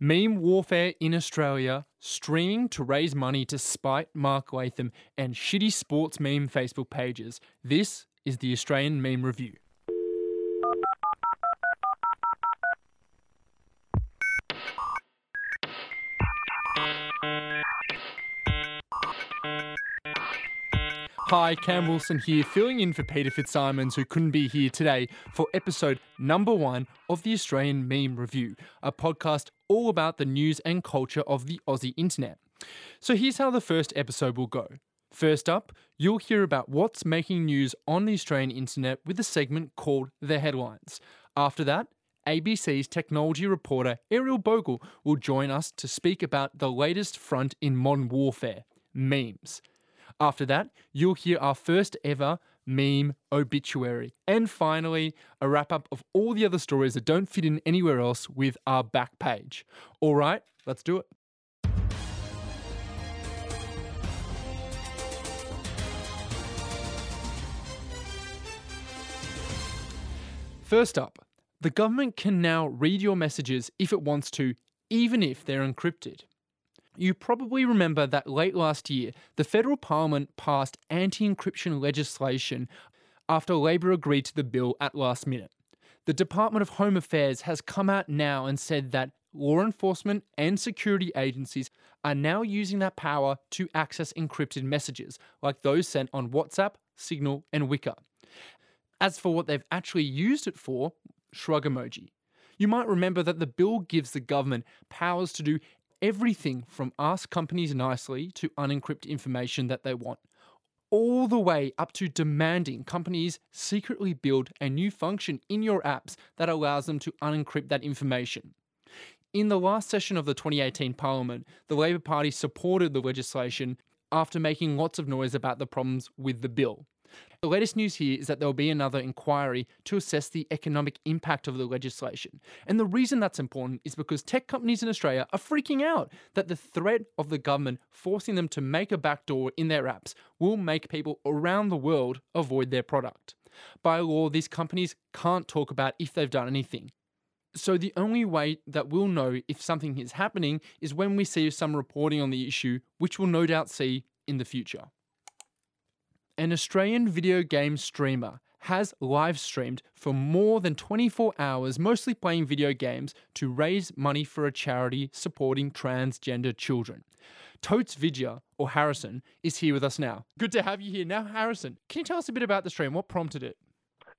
Meme warfare in Australia, streaming to raise money to spite Mark Latham, and shitty sports meme Facebook pages. This is the Australian Meme Review. Hi, Cam Wilson here, filling in for Peter Fitzsimons, who couldn't be here today for episode number one of the Australian Meme Review, a podcast all about the news and culture of the Aussie internet. So here's how the first episode will go. First up, you'll hear about what's making news on the Australian internet with a segment called The Headlines. After that, ABC's technology reporter Ariel Bogle will join us to speak about the latest front in modern warfare memes. After that, you'll hear our first ever meme obituary. And finally, a wrap up of all the other stories that don't fit in anywhere else with our back page. All right, let's do it. First up, the government can now read your messages if it wants to, even if they're encrypted. You probably remember that late last year, the federal parliament passed anti encryption legislation after Labor agreed to the bill at last minute. The Department of Home Affairs has come out now and said that law enforcement and security agencies are now using that power to access encrypted messages, like those sent on WhatsApp, Signal, and Wickr. As for what they've actually used it for, shrug emoji. You might remember that the bill gives the government powers to do everything from ask companies nicely to unencrypt information that they want, all the way up to demanding companies secretly build a new function in your apps that allows them to unencrypt that information. In the last session of the 2018 Parliament, the Labor Party supported the legislation after making lots of noise about the problems with the bill. The latest news here is that there will be another inquiry to assess the economic impact of the legislation. And the reason that's important is because tech companies in Australia are freaking out that the threat of the government forcing them to make a backdoor in their apps will make people around the world avoid their product. By law, these companies can't talk about if they've done anything. So, the only way that we'll know if something is happening is when we see some reporting on the issue, which we'll no doubt see in the future an Australian video game streamer has live streamed for more than 24 hours, mostly playing video games, to raise money for a charity supporting transgender children. Totes Vidya, or Harrison, is here with us now. Good to have you here. Now, Harrison, can you tell us a bit about the stream? What prompted it?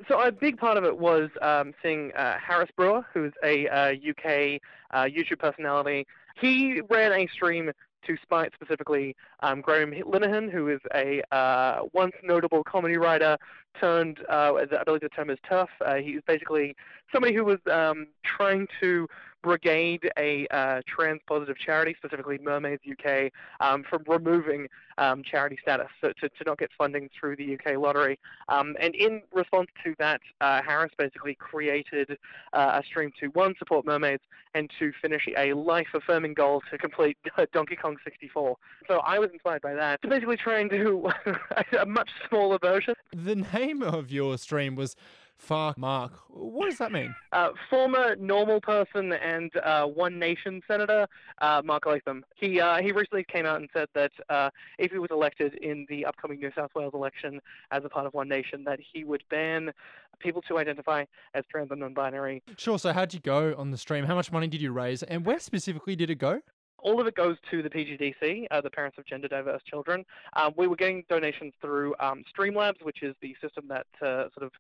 So a big part of it was um, seeing uh, Harris Brewer, who's a uh, UK uh, YouTube personality. He ran a stream to spite specifically um, Graham Linehan, who is a uh, once notable comedy writer turned, uh, I believe the term is TERF. Uh, he's basically somebody who was um, trying to brigade a uh, trans positive charity, specifically Mermaids UK, um, from removing um, charity status, so to, to not get funding through the UK lottery. Um, and in response to that, uh, Harris basically created uh, a stream to one, support mermaids, and to finish a life affirming goal to complete Donkey Kong 64. So I was inspired by that to basically try and do a much smaller version. The name of your stream was Fuck Mark. What does that mean? Uh, former normal person and uh, One Nation senator uh, Mark Latham. He uh, he recently came out and said that uh, if he was elected in the upcoming New South Wales election as a part of One Nation, that he would ban people to identify as trans and non-binary. Sure. So how'd you go on the stream? How much money did you raise, and where specifically did it go? all of it goes to the PGDC, uh, the Parents of Gender Diverse Children. Um, we were getting donations through um, Streamlabs, which is the system that uh, sort of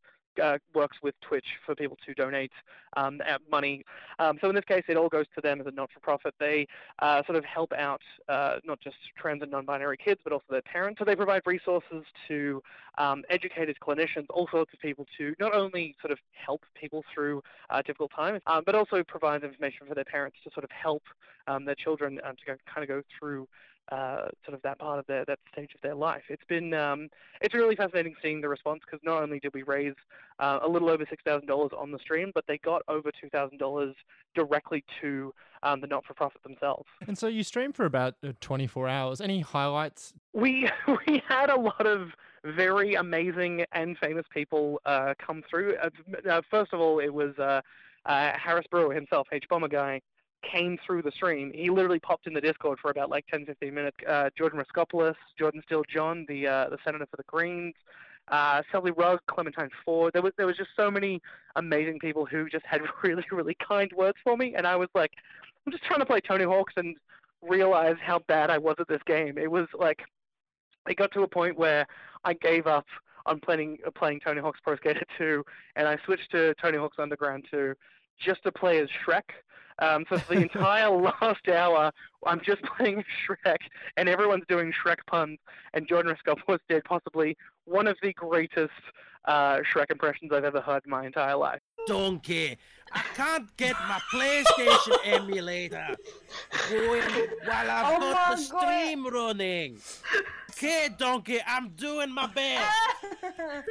uh, works with Twitch for people to donate um, money. Um, so in this case, it all goes to them as a not-for-profit. They uh, sort of help out uh, not just trans and non-binary kids, but also their parents. So they provide resources to um, educators, clinicians, all sorts of people to not only sort of help people through uh, difficult times, um, but also provide information for their parents to sort of help um, their children um, to go, kind of go through uh, sort of that part of their that stage of their life. It's been um, it's really fascinating seeing the response because not only did we raise uh, a little over six thousand dollars on the stream, but they got over two thousand dollars directly to um, the not-for-profit themselves. And so you streamed for about uh, 24 hours. Any highlights? We we had a lot of very amazing and famous people uh, come through. Uh, uh first of all, it was uh, Harris Brewer himself, HBomberguy, came through the stream. He literally popped in the Discord for about like 10, 15 minutes. Uh, Jordan Raskopoulos, Jordan Steele John, the uh, the senator for the Greens, uh, Sally Rugg, Clementine Ford. There was there was just so many amazing people who just had really really kind words for me, and I was like, I'm just trying to play Tony Hawks and realize how bad I was at this game. It was like it got to a point where I gave up on playing playing Tony Hawk's Pro Skater 2, and I switched to Tony Hawk's Underground 2 just to play as Shrek. Um, so for the entire last hour, I'm just playing Shrek, and everyone's doing Shrek puns. And Jordan Raskopoulos did possibly one of the greatest uh, Shrek impressions I've ever heard in my entire life. Donkey, I can't get my PlayStation emulator going while I've Oh got the my God. stream running. Okay, Donkey, I'm doing my best.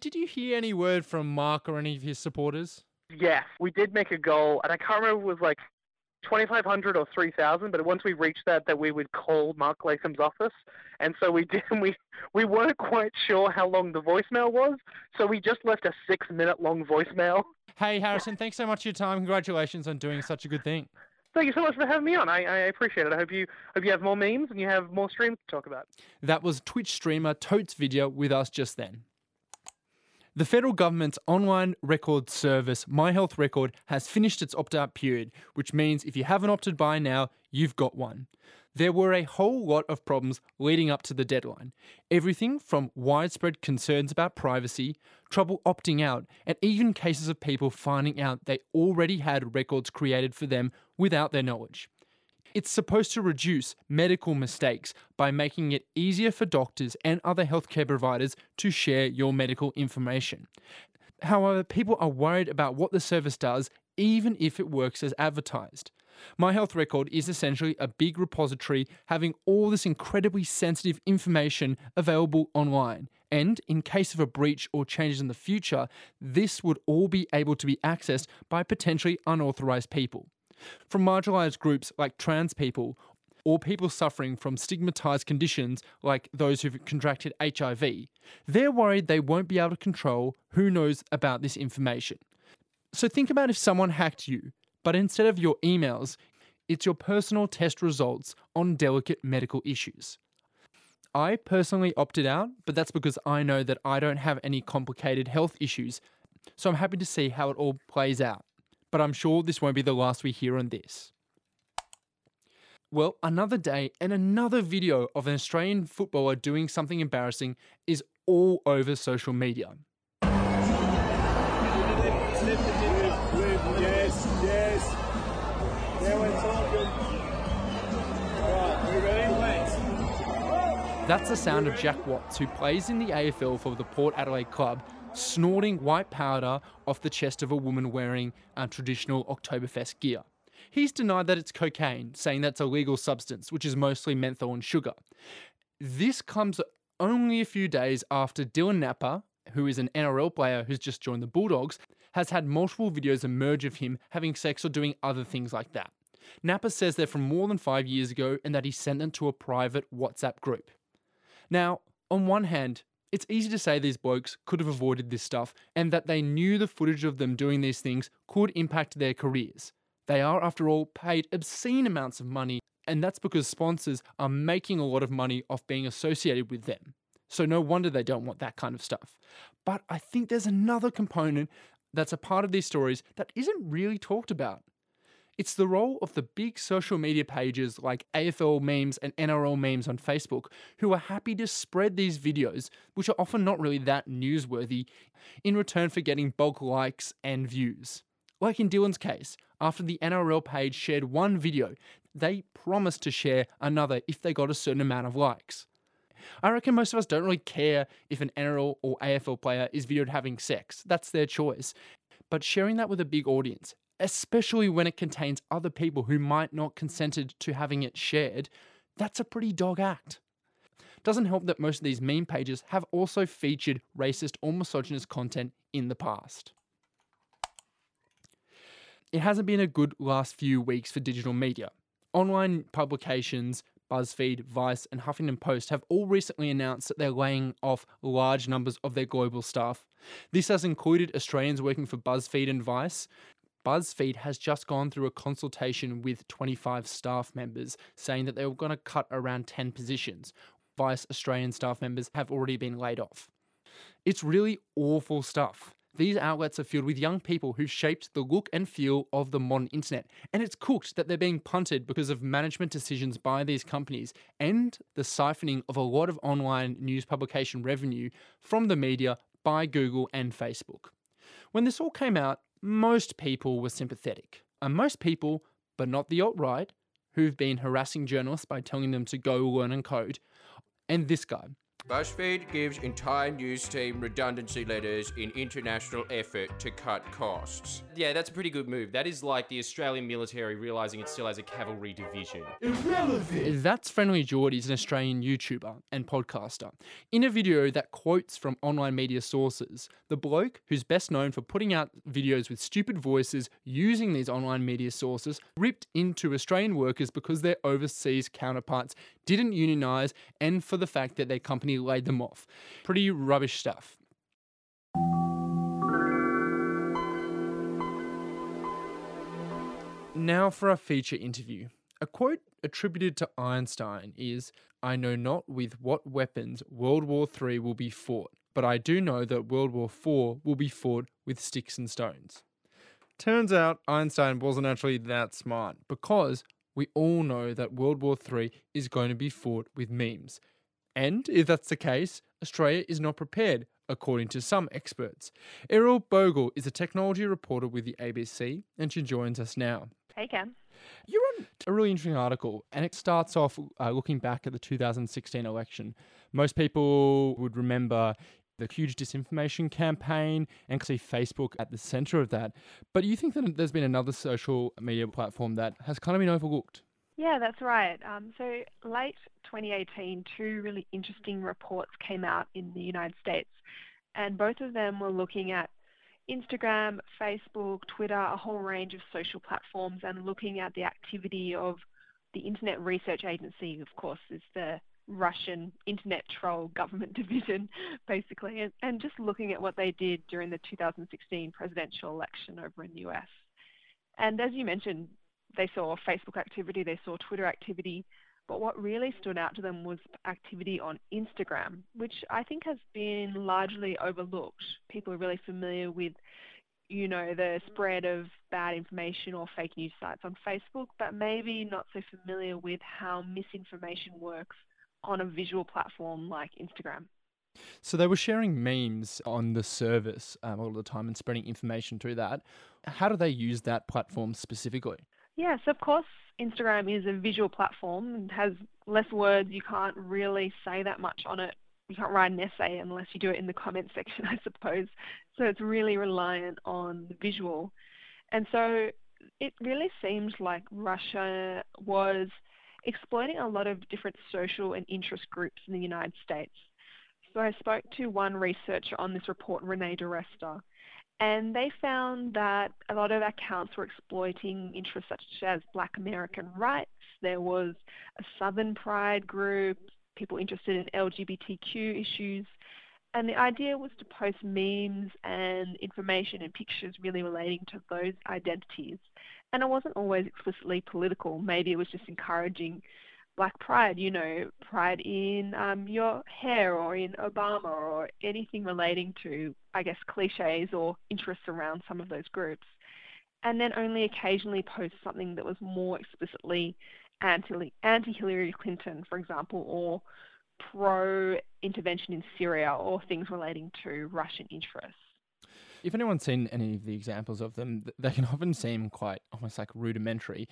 Did you hear any word from Mark or any of his supporters? Yes, we did make a goal, and I can't remember if it was like 2,500 or 3,000. But once we reached that, that we would call Mark Latham's office, and so we did. We we weren't quite sure how long the voicemail was, so we just left a six-minute-long voicemail. Hey, Harrison, thanks so much for your time. Congratulations on doing such a good thing. Thank you so much for having me on. I, I appreciate it. I hope you hope you have more memes and you have more streams to talk about. That was Twitch streamer Totes Vidya with us just then. The federal government's online record service, My Health Record, has finished its opt out period, which means if you haven't opted by now, you've got one. There were a whole lot of problems leading up to the deadline. Everything from widespread concerns about privacy, trouble opting out, and even cases of people finding out they already had records created for them without their knowledge. It's supposed to reduce medical mistakes by making it easier for doctors and other healthcare providers to share your medical information. However, people are worried about what the service does, even if it works as advertised. My Health Record is essentially a big repository having all this incredibly sensitive information available online. And in case of a breach or changes in the future, this would all be able to be accessed by potentially unauthorized people. From marginalized groups like trans people or people suffering from stigmatized conditions like those who've contracted HIV, they're worried they won't be able to control who knows about this information. So think about if someone hacked you, but instead of your emails, it's your personal test results on delicate medical issues. I personally opted out, but that's because I know that I don't have any complicated health issues, so I'm happy to see how it all plays out. But I'm sure this won't be the last we hear on this. Well, another day and another video of an Australian footballer doing something embarrassing is all over social media. Yes, yes. Now we're talking. Right, we ready? That's the sound of Jack Watts, who plays in the AFL for the Port Adelaide club, snorting white powder off the chest of a woman wearing uh, traditional Oktoberfest gear. He's denied that it's cocaine, saying that's a legal substance, which is mostly menthol and sugar. This comes only a few days after Dylan Napa, who is an NRL player who's just joined the Bulldogs, has had multiple videos emerge of him having sex or doing other things like that. Napa says they're from more than five years ago and that he sent them to a private WhatsApp group. Now, on one hand, it's easy to say these blokes could have avoided this stuff and that they knew the footage of them doing these things could impact their careers. They are, after all, paid obscene amounts of money, and that's because sponsors are making a lot of money off being associated with them. So, no wonder they don't want that kind of stuff. But I think there's another component that's a part of these stories that isn't really talked about. It's the role of the big social media pages like AFL memes and NRL memes on Facebook who are happy to spread these videos, which are often not really that newsworthy, in return for getting bulk likes and views. Like in Dylan's case, after the NRL page shared one video, they promised to share another if they got a certain amount of likes. I reckon most of us don't really care if an NRL or AFL player is videoed having sex. That's their choice. But sharing that with a big audience, especially when it contains other people who might not consented to having it shared, that's a pretty dog act. Doesn't help that most of these meme pages have also featured racist or misogynist content in the past. It hasn't been a good last few weeks for digital media. Online publications, BuzzFeed, Vice, and Huffington Post have all recently announced that they're laying off large numbers of their global staff. This has included Australians working for BuzzFeed and Vice, BuzzFeed has just gone through a consultation with 25 staff members saying that they were going to cut around 10 positions. Vice Australian staff members have already been laid off. It's really awful stuff. These outlets are filled with young people who've shaped the look and feel of the modern internet, and it's cooked that they're being punted because of management decisions by these companies and the siphoning of a lot of online news publication revenue from the media by Google and Facebook. When this all came out, most people were sympathetic. And most people, but not the alt right, who've been harassing journalists by telling them to go learn and code, and this guy, BuzzFeed gives entire news team redundancy letters in international effort to cut costs. Yeah, that's a pretty good move. That is like the Australian military realizing it still has a cavalry division. That's Friendlyjordies an Australian YouTuber and podcaster. In a video that quotes from online media sources, the bloke, who's best known for putting out videos with stupid voices using these online media sources, ripped into Australian workers because their overseas counterparts didn't unionise and for the fact that their company laid them off. Pretty rubbish stuff. Now for our feature interview. A quote attributed to Einstein is I know not with what weapons World War III will be fought, but I do know that World War IV will be fought with sticks and stones. Turns out Einstein wasn't actually that smart because we all know that World War III is going to be fought with memes. And if that's the case, Australia is not prepared, according to some experts. Ariel Bogle is a technology reporter with the ABC, and she joins us now. Hey, Cam. You wrote a really interesting article, and it starts off uh, looking back at the 2016 election. Most people would remember the huge disinformation campaign and see Facebook at the center of that. But you think that there's been another social media platform that has kind of been overlooked? Yeah, that's right. Um, so late 2018, two really interesting reports came out in the United States, and both of them were looking at Instagram, Facebook, Twitter, a whole range of social platforms, and looking at the activity of the Internet Research Agency, of course, is the Russian internet troll government division, basically, and, and just looking at what they did during the 2016 presidential election over in the US. And as you mentioned, they saw Facebook activity, they saw Twitter activity, but what really stood out to them was activity on Instagram, which I think has been largely overlooked. People are really familiar with, you know, the spread of bad information or fake news sites on Facebook, but maybe not so familiar with how misinformation works on a visual platform like Instagram. So they were sharing memes on the service um, all the time and spreading information through that. How do they use that platform specifically? Yes, of course, Instagram is a visual platform and has less words. You can't really say that much on it. You can't write an essay unless you do it in the comment section, I suppose. So it's really reliant on the visual. And so it really seems like Russia was exploiting a lot of different social and interest groups in the United States. So I spoke to one researcher on this report, Renee DiResta, and they found that a lot of accounts were exploiting interests such as black American rights. There was a Southern Pride group, people interested in LGBTQ issues. And the idea was to post memes and information and pictures really relating to those identities. And it wasn't always explicitly political. Maybe it was just encouraging black pride, you know, pride in um, your hair or in Obama or anything relating to, I guess, cliches or interests around some of those groups. And then only occasionally post something that was more explicitly anti Hillary Clinton, for example, or pro intervention in Syria or things relating to Russian interests. If anyone's seen any of the examples of them, they can often seem quite almost like rudimentary,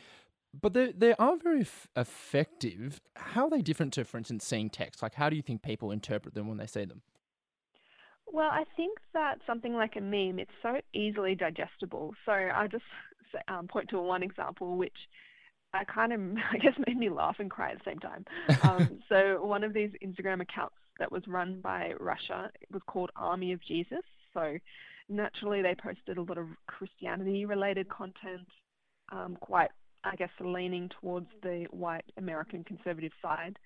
but they they are very f- effective. How are they different to, for instance, seeing text? Like, how do you think people interpret them when they see them? Well, I think that something like a meme, it's so easily digestible. So I just um, point to one example, which I kind of, I guess, made me laugh and cry at the same time. Um, so one of these Instagram accounts that was run by Russia it was called Army of Jesus. So naturally, they posted a lot of Christianity-related content, um, quite I guess, leaning towards the white American conservative side.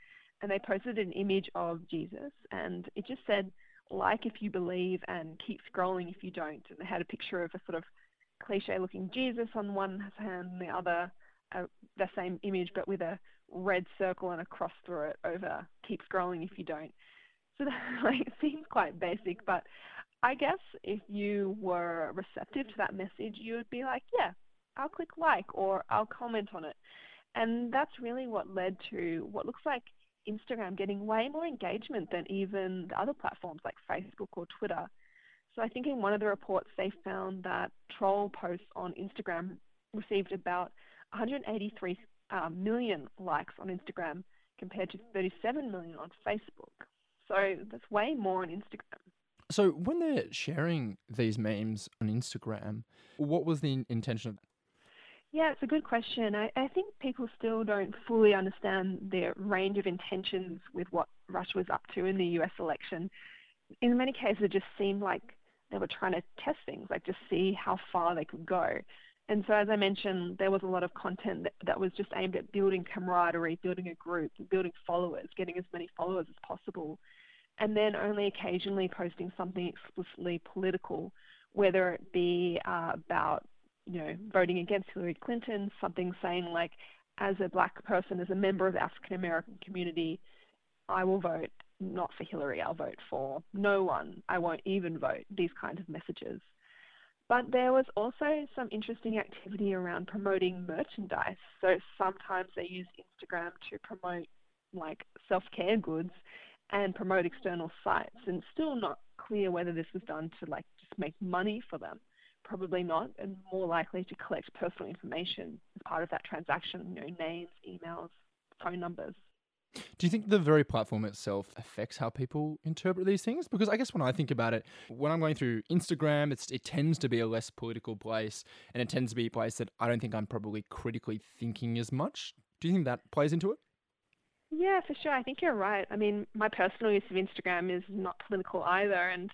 And they posted an image of Jesus, and it just said, like if you believe, and keep scrolling if you don't. And they had a picture of a sort of cliche looking Jesus on one hand and the other uh, the same image but with a red circle and a cross through it over keep scrolling if you don't. So that like, seems quite basic, but I guess if you were receptive to that message, you would be like, yeah, I'll click like or I'll comment on it. And that's really what led to what looks like Instagram getting way more engagement than even the other platforms like Facebook or Twitter. So I think in one of the reports they found that troll posts on Instagram received about 183 uh, million likes on Instagram compared to 37 million on Facebook. So that's way more on Instagram. So when they're sharing these memes on Instagram, what was the intention of? Yeah, it's a good question. I, I think people still don't fully understand the range of intentions with what Russia was up to in the US election. In many cases, it just seemed like they were trying to test things, like just see how far they could go. And so, as I mentioned, there was a lot of content that, that was just aimed at building camaraderie, building a group, building followers, getting as many followers as possible, and then only occasionally posting something explicitly political, whether it be uh, about you know, voting against Hillary Clinton, something saying like, as a black person, as a member of the African American community, I will vote not for Hillary, I'll vote for no one, I won't even vote, these kinds of messages. But there was also some interesting activity around promoting merchandise. So sometimes they use Instagram to promote like self care goods and promote external sites. And still not clear whether this was done to like just make money for them probably not, and more likely to collect personal information as part of that transaction, you know, names, emails, phone numbers. Do you think the very platform itself affects how people interpret these things? Because I guess when I think about it, when I'm going through Instagram, it's, it tends to be a less political place, and it tends to be a place that I don't think I'm probably critically thinking as much. Do you think that plays into it? Yeah, for sure. I think you're right. I mean, my personal use of Instagram is not political either, and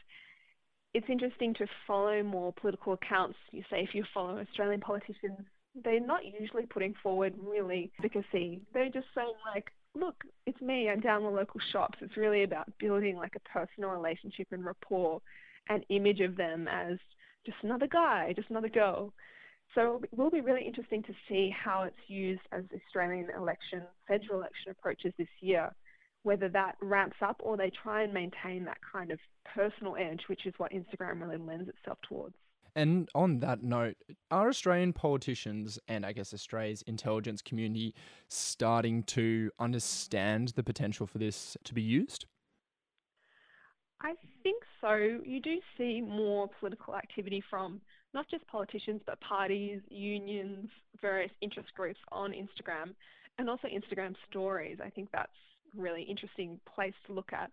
it's interesting to follow more political accounts. You say if you follow Australian politicians, they're not usually putting forward really advocacy. They're just saying like, look, it's me, I'm down the local shops. It's really about building like a personal relationship and rapport and image of them as just another guy, just another girl. So it will be really interesting to see how it's used as Australian election, federal election approaches this year whether that ramps up or they try and maintain that kind of personal edge, which is what Instagram really lends itself towards. And on that note, are Australian politicians and I guess Australia's intelligence community starting to understand the potential for this to be used? I think so. You do see more political activity from not just politicians, but parties, unions, various interest groups on Instagram, and also Instagram stories. I think that's really interesting place to look at.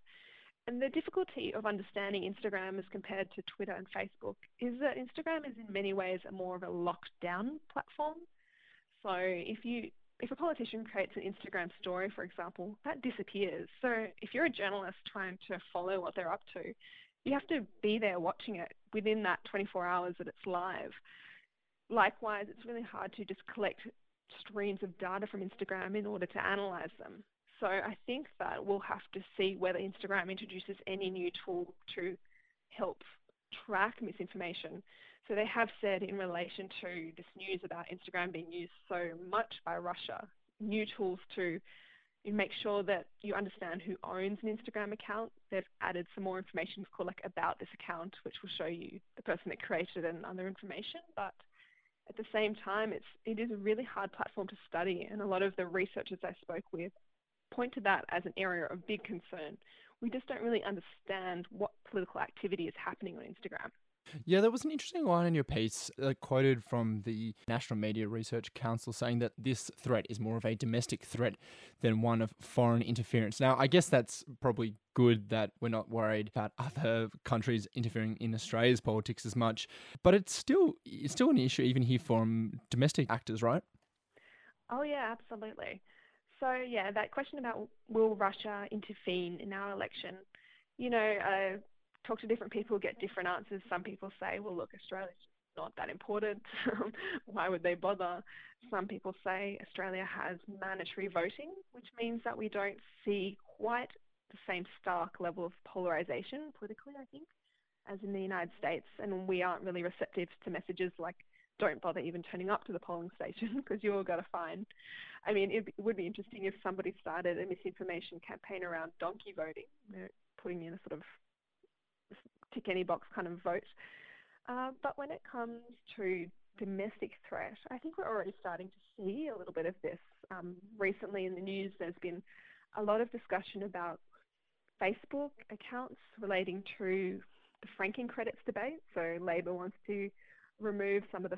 And the difficulty of understanding Instagram as compared to Twitter and Facebook is that Instagram is in many ways a more of a locked down platform. So if you if a politician creates an Instagram story, for example, that disappears. So if you're a journalist trying to follow what they're up to, you have to be there watching it within that 24 hours that it's live. Likewise, it's really hard to just collect streams of data from Instagram in order to analyze them. So I think that we'll have to see whether Instagram introduces any new tool to help track misinformation. So they have said in relation to this news about Instagram being used so much by Russia, new tools to make sure that you understand who owns an Instagram account. They've added some more information called like about this account, which will show you the person that created it and other information. But at the same time, it's it is a really hard platform to study, and a lot of the researchers I spoke with point to that as an area of big concern. We just don't really understand what political activity is happening on Instagram. Yeah, there was an interesting line in your piece uh, quoted from the National Media Research Council saying that this threat is more of a domestic threat than one of foreign interference. Now, I guess that's probably good that we're not worried about other countries interfering in Australia's politics as much, but it's still it's still an issue even here from domestic actors, right? Oh yeah, absolutely. So yeah, that question about will Russia intervene in our election? You know, uh, talk to different people, get different answers. Some people say, well, look, Australia's not that important. Why would they bother? Some people say Australia has mandatory voting, which means that we don't see quite the same stark level of polarization politically, I think, as in the United States, and we aren't really receptive to messages like don't bother even turning up to the polling station because you all got a fine. I mean, it would be interesting if somebody started a misinformation campaign around donkey voting, you know, putting in a sort of tick any box kind of vote. Uh, but when it comes to domestic threat, I think we're already starting to see a little bit of this. Um, recently in the news, there's been a lot of discussion about Facebook accounts relating to the franking credits debate. So Labor wants to remove some of the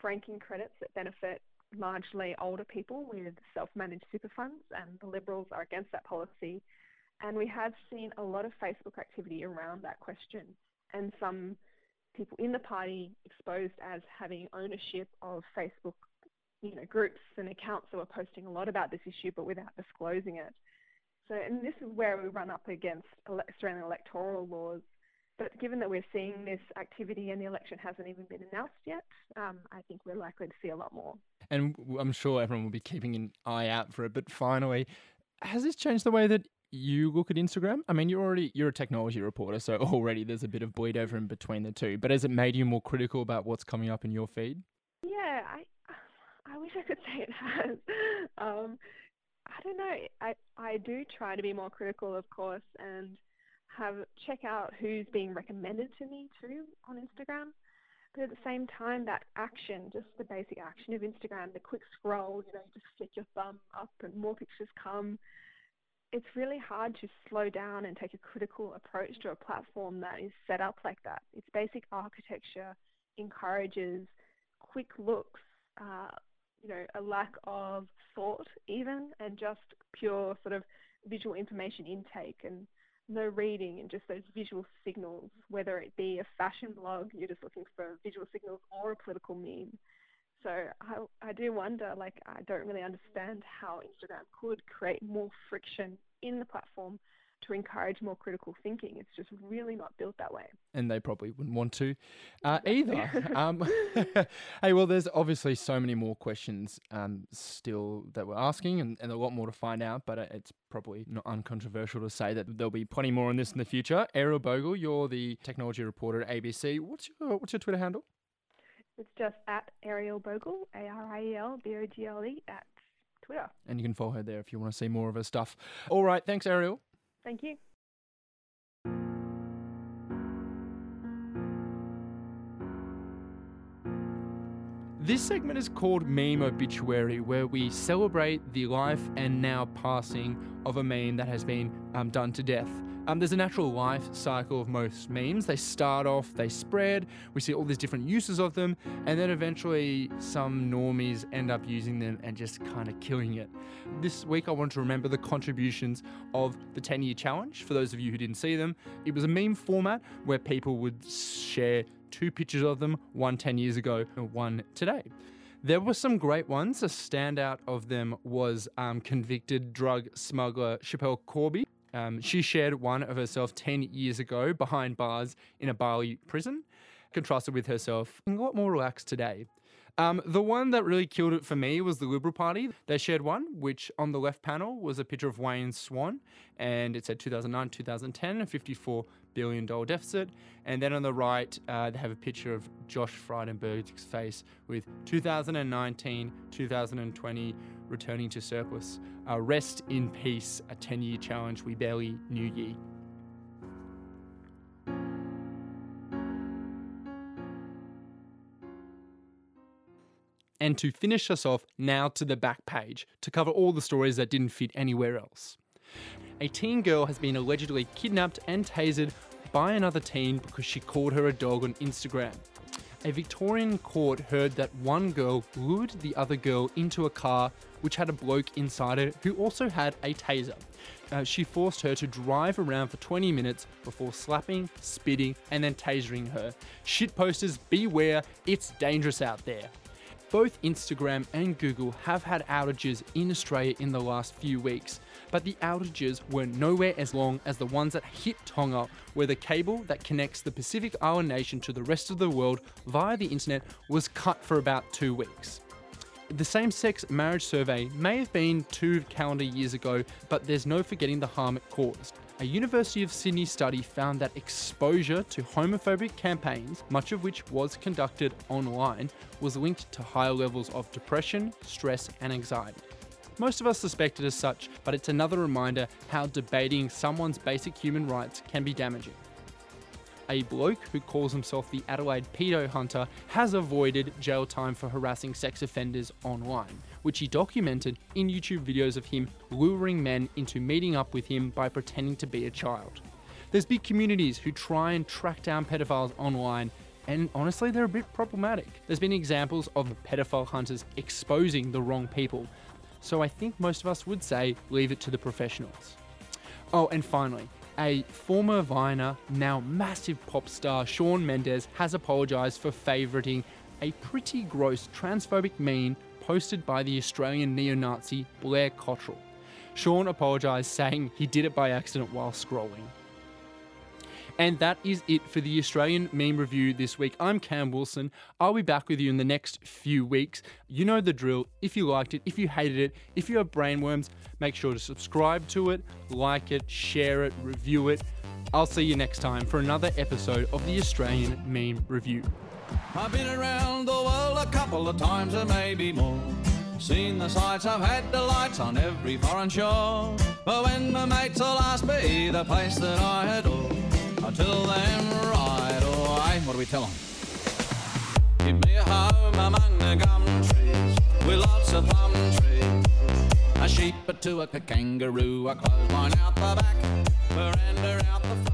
franking credits that benefit largely older people with self-managed super funds, and the Liberals are against that policy. And we have seen a lot of Facebook activity around that question, and some people in the party exposed as having ownership of Facebook, you know, groups and accounts that were posting a lot about this issue, but without disclosing it. So, and this is where we run up against Australian electoral laws but given that we're seeing this activity and the election hasn't even been announced yet, um, I think we're likely to see a lot more. And I'm sure everyone will be keeping an eye out for it. But finally, has this changed the way that you look at Instagram? I mean, you're already you're a technology reporter, so already there's a bit of bleed over in between the two. But has it made you more critical about what's coming up in your feed? Yeah, I I wish I could say it has. Um, I don't know. I I do try to be more critical, of course, and have check out who's being recommended to me too on Instagram. But at the same time, that action, just the basic action of Instagram, the quick scroll, you know, you just flick your thumb up and more pictures come. It's really hard to slow down and take a critical approach to a platform that is set up like that. Its basic architecture encourages quick looks, uh, you know, a lack of thought even, and just pure sort of visual information intake and no reading and just those visual signals, whether it be a fashion blog, you're just looking for visual signals, or a political meme. So I, I do wonder, like, I don't really understand how Instagram could create more friction in the platform to encourage more critical thinking. It's just really not built that way. And they probably wouldn't want to uh, either. um, hey, well, there's obviously so many more questions um, still that we're asking and, and, a lot more to find out, but it's probably not uncontroversial to say that there'll be plenty more on this in the future. Ariel Bogle, you're the technology reporter at ABC. What's your, what's your Twitter handle? It's just at Ariel Bogle, A R I E L B O G L E, at Twitter. And you can follow her there if you want to see more of her stuff. All right, thanks, Ariel. Thank you. This segment is called Meme Obituary, where we celebrate the life and now passing of a meme that has been um, done to death. Um, there's a natural life cycle of most memes. They start off, they spread, we see all these different uses of them, and then eventually some normies end up using them and just kind of killing it. This week I want to remember the contributions of the 10 year challenge. For those of you who didn't see them, it was a meme format where people would share two pictures of them, one 10 years ago and one today. There were some great ones. A standout of them was um, convicted drug smuggler Schapelle Corby. Um, she shared one of herself 10 years ago behind bars in a Bali prison, contrasted with herself a lot more relaxed today. Um, the one that really killed it for me was the Liberal Party. They shared one, which on the left panel was a picture of Wayne Swan, and it said 2009 2010, a $54 billion deficit. And then on the right, uh, they have a picture of Josh Frydenberg's face with 2019 2020 returning to surplus. Uh, rest in peace, a 10 year challenge we barely knew ye. And to finish us off, now to the back page to cover all the stories that didn't fit anywhere else. A teen girl has been allegedly kidnapped and tasered by another teen because she called her a dog on Instagram. A Victorian court heard that one girl lured the other girl into a car which had a bloke inside it who also had a taser. Uh, she forced her to drive around for 20 minutes before slapping, spitting, and then tasering her. Shit posters, beware, it's dangerous out there. Both Instagram and Google have had outages in Australia in the last few weeks, but the outages were nowhere as long as the ones that hit Tonga, where the cable that connects the Pacific Island nation to the rest of the world via the internet was cut for about two weeks. The same sex marriage survey may have been two calendar years ago, but there's no forgetting the harm it caused. A University of Sydney study found that exposure to homophobic campaigns, much of which was conducted online, was linked to higher levels of depression, stress, and anxiety. Most of us suspect it as such, but it's another reminder how debating someone's basic human rights can be damaging. A bloke who calls himself the Adelaide Pedo Hunter has avoided jail time for harassing sex offenders online, which he documented in YouTube videos of him luring men into meeting up with him by pretending to be a child. There's big communities who try and track down pedophiles online, and honestly, they're a bit problematic. There's been examples of pedophile hunters exposing the wrong people, so I think most of us would say leave it to the professionals. Oh, and finally, a former Viner, now massive pop star Shawn Mendes has apologised for favouriting a pretty gross transphobic meme posted by the Australian neo Nazi Blair Cottrell. Shawn apologised, saying he did it by accident while scrolling. And that is it for the Australian meme review this week. I'm Cam Wilson. I'll be back with you in the next few weeks. You know the drill. If you liked it, if you hated it, if you have brainworms, make sure to subscribe to it, like it, share it, review it. I'll see you next time for another episode of the Australian Meme Review. I've been around the world a couple of times and maybe more. Seen the sights, I've had delights on every foreign shore. But when my mates all me the place that I adore, right oh, away. What do we tell them? Me home among the gum trees with lots of plum trees. A sheep, a two, a kangaroo, out the back, veranda out the front.